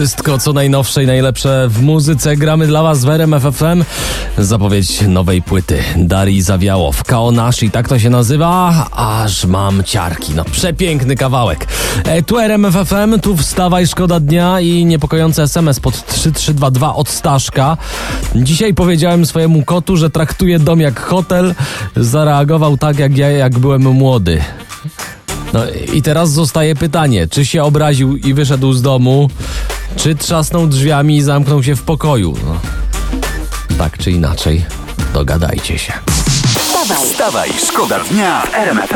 Wszystko co najnowsze i najlepsze w muzyce gramy dla Was w RMF FM. Zapowiedź nowej płyty Darii Zawiałow. Kaonashi, tak to się nazywa? Aż mam ciarki. No przepiękny kawałek. E, tu RMF FM, tu wstawaj szkoda dnia i niepokojący SMS pod 3322 od Staszka. Dzisiaj powiedziałem swojemu kotu, że traktuje dom jak hotel. Zareagował tak jak ja, jak byłem młody. No i teraz zostaje pytanie, czy się obraził i wyszedł z domu, czy trzasnął drzwiami i zamknął się w pokoju. No, tak czy inaczej, dogadajcie się. Wstawaj, Wstawaj, szkoda dnia w RMF.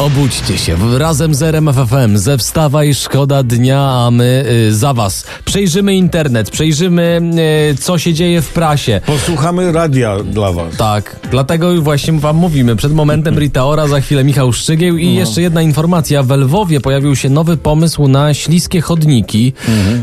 Obudźcie się razem z RMFFM, ze Wstawaj Szkoda Dnia, a my y, za Was. Przejrzymy internet, przejrzymy y, co się dzieje w prasie. Posłuchamy radia dla was. Tak, dlatego właśnie wam mówimy. Przed momentem Rita Ora, za chwilę Michał Szczygieł i jeszcze jedna informacja. W Lwowie pojawił się nowy pomysł na śliskie chodniki.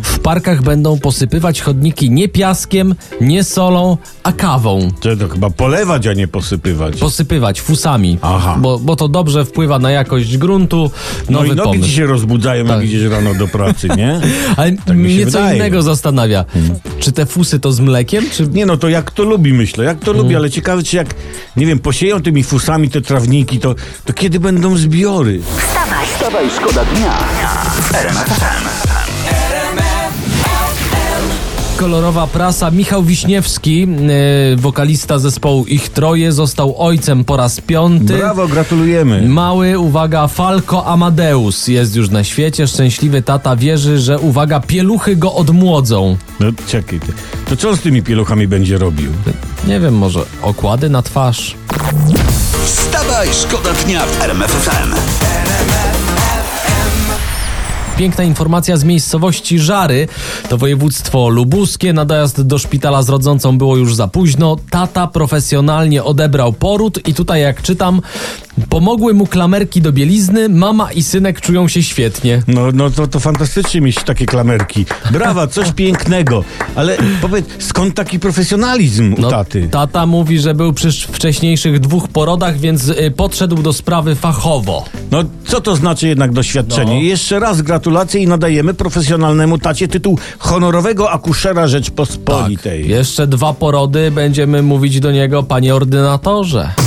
W parkach będą posypywać chodniki nie piaskiem, nie solą, a kawą. To, to chyba polewać, a nie posypywać. Posypywać fusami, Aha. bo, bo to dobrze wpływa na jakość gruntu. no Nowy i nogi pomysł. ci się rozbudzają, Tak. jak idziesz rano do pracy, nie? Ale się mnie co wydaje. innego zastanawia. Czy te fusy to z mlekiem, czy Nie no, to jak to lubi, myślę. Jak to lubi, ale ciekawe, czy jak, nie wiem, posieją tymi fusami te trawniki, to, to kiedy będą zbiory? wstawaj. Wstawaj, szkoda dnia FM. Kolorowa prasa. Michał Wiśniewski, yy, wokalista zespołu Ich Troje, został ojcem po raz piąty. Brawo, gratulujemy. Mały, uwaga, Falco Amadeus jest już na świecie. Szczęśliwy tata wierzy, że, uwaga, pieluchy go odmłodzą. No czekaj, ty. to co on z tymi pieluchami będzie robił? Nie wiem, może okłady na twarz. Wstawaj, szkoda dnia w RMF FM. Piękna informacja z miejscowości Żary. To województwo lubuskie. Na dojazd do szpitala z rodzącą było już za późno. Tata profesjonalnie odebrał poród i tutaj jak czytam, pomogły mu klamerki do bielizny. Mama i synek czują się świetnie. No, no to, to fantastycznie mieć takie klamerki. Brawa, coś pięknego. Ale powiedz, skąd taki profesjonalizm u No, taty? Tata mówi, że był przy wcześniejszych dwóch porodach, więc y, podszedł do sprawy fachowo. No, co to znaczy jednak doświadczenie? No. Jeszcze raz gratulacje i nadajemy profesjonalnemu tacie tytuł honorowego akuszera Rzeczpospolitej. Jeszcze dwa porody, będziemy mówić do niego, panie ordynatorze.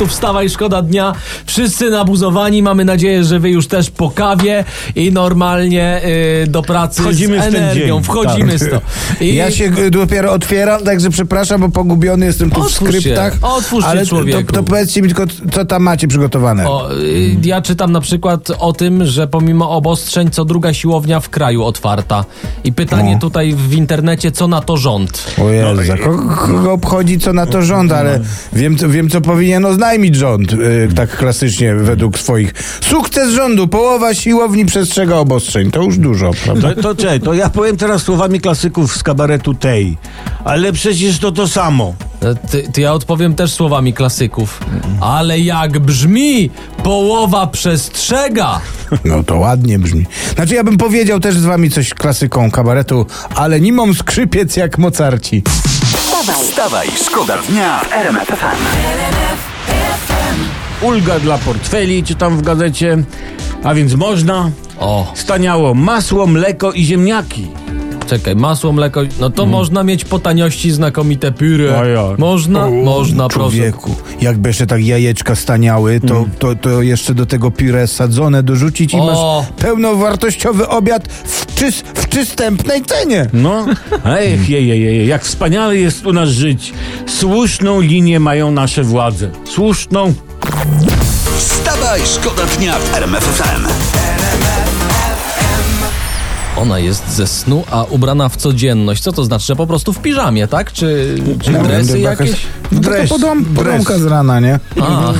Tu wstawaj, szkoda dnia. Wszyscy nabuzowani. Mamy nadzieję, że wy już też po kawie i normalnie y, do pracy Wchodzimy z w ten energią. dzień. Wchodzimy Tak. z to. I Ja się dopiero otwieram, także przepraszam, bo pogubiony jestem tu Otwórz w się, skryptach. otwórz się, ale człowieku. To, to powiedzcie mi tylko, co tam macie przygotowane. O, y, ja czytam na przykład o tym, że pomimo obostrzeń co druga siłownia w kraju otwarta. I pytanie No. tutaj w internecie, co na to rząd? O Jezu, za kogo, obchodzi, co na to rząd, ale wiem, co, wiem, co powinien oznajmić rząd, y, tak klasycznie według swoich. Sukces rządu, połowa siłowni przestrzega obostrzeń, to już dużo, prawda? To, to, czekaj, to ja powiem teraz słowami klasyków z kabaretu tej. Ale przecież to to samo. E, Ty, ty ja odpowiem też słowami klasyków. Ale jak brzmi, połowa przestrzega. No to ładnie brzmi. Znaczy ja bym powiedział też z wami coś klasyką kabaretu, ale nie mam skrzypiec jak mocarci. Wstawaj, Wstawaj, szkoda dnia w RMF FM. Ulga dla portfeli, czy tam w gazecie. A więc można. O, Staniało masło, mleko i ziemniaki. czekaj, masło, mleko, no to można mieć po taniości znakomite puree. A jak? Można, można, proszę. Człowieku, jakby jeszcze tak jajeczka staniały, to, to, to jeszcze do tego puree sadzone dorzucić i O! masz pełnowartościowy obiad w, czys, w przystępnej cenie. No, ej, jej, jej, jej, jak wspaniale jest u nas żyć. Słuszną linię mają nasze władze. Słuszną. Wstawaj, szkoda dnia w RMF FM. Ona jest ze snu, a ubrana w codzienność. Co to znaczy, że po prostu w piżamie, tak? Czy, czy dresy jakieś? No to podom, podomka dreszcz. z rana, nie? A,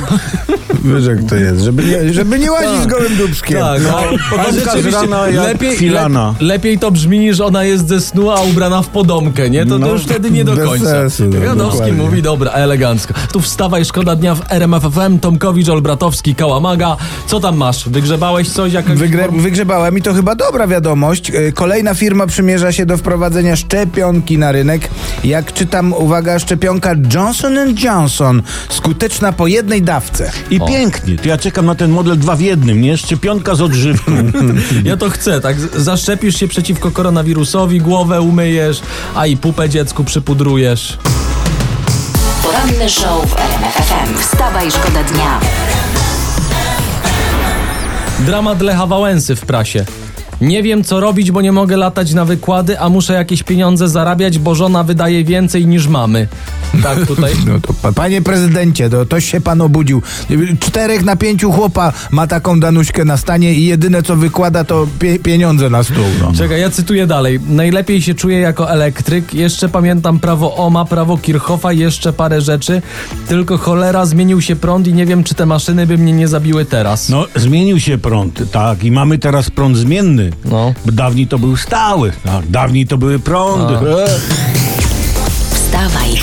Wiesz jak to jest, żeby nie, żeby nie łazić z gołym dubskiem. tak, no, Podomka z rzeczywiście lepiej, filana. le, lepiej to brzmi niż ona jest ze snu, a ubrana w podomkę, nie? To, No, to już wtedy nie do końca. sensu, no, Janowski dokładnie. mówi, dobra, elegancko. Tu wstawaj, szkoda dnia w RMFFM, Tomkowicz, Olbratowski, Kałamaga. Co tam masz? Wygrzebałeś coś? Jaka... Wygre, wygrzebałem i to chyba dobra wiadomość. Yy, Kolejna firma przymierza się do wprowadzenia szczepionki na rynek. Jak czytam, uwaga, szczepionka Johnson Johnson. Skuteczna po jednej dawce. I pięknie. To ja czekam na ten model dwa w jednym, nie? Szczepionka z odżywką. Ja to chcę, tak? Zaszczepisz się przeciwko koronawirusowi, głowę umyjesz, a i pupę dziecku przypudrujesz. Poranny show w RMFFM. Wstawaj, szkoda dnia. Dramat Lecha Wałęsy w prasie. Nie wiem co robić, bo nie mogę latać na wykłady, a muszę jakieś pieniądze zarabiać, bo żona wydaje więcej niż mamy. Tak tutaj. No to pa- panie prezydencie, to, to się pan obudził. Czterech na pięciu chłopa ma taką danuśkę na stanie i jedyne co wykłada to pie, pieniądze na stół. No. Czekaj, ja cytuję dalej. Najlepiej się czuję jako elektryk. Jeszcze pamiętam prawo Oma, prawo Kirchhoffa, jeszcze parę rzeczy. Tylko cholera, zmienił się prąd i nie wiem, czy te maszyny by mnie nie zabiły teraz. No, zmienił się prąd, tak. I mamy teraz prąd zmienny. No. Bo Dawniej to był stały. Tak. Dawniej to były prądy. E.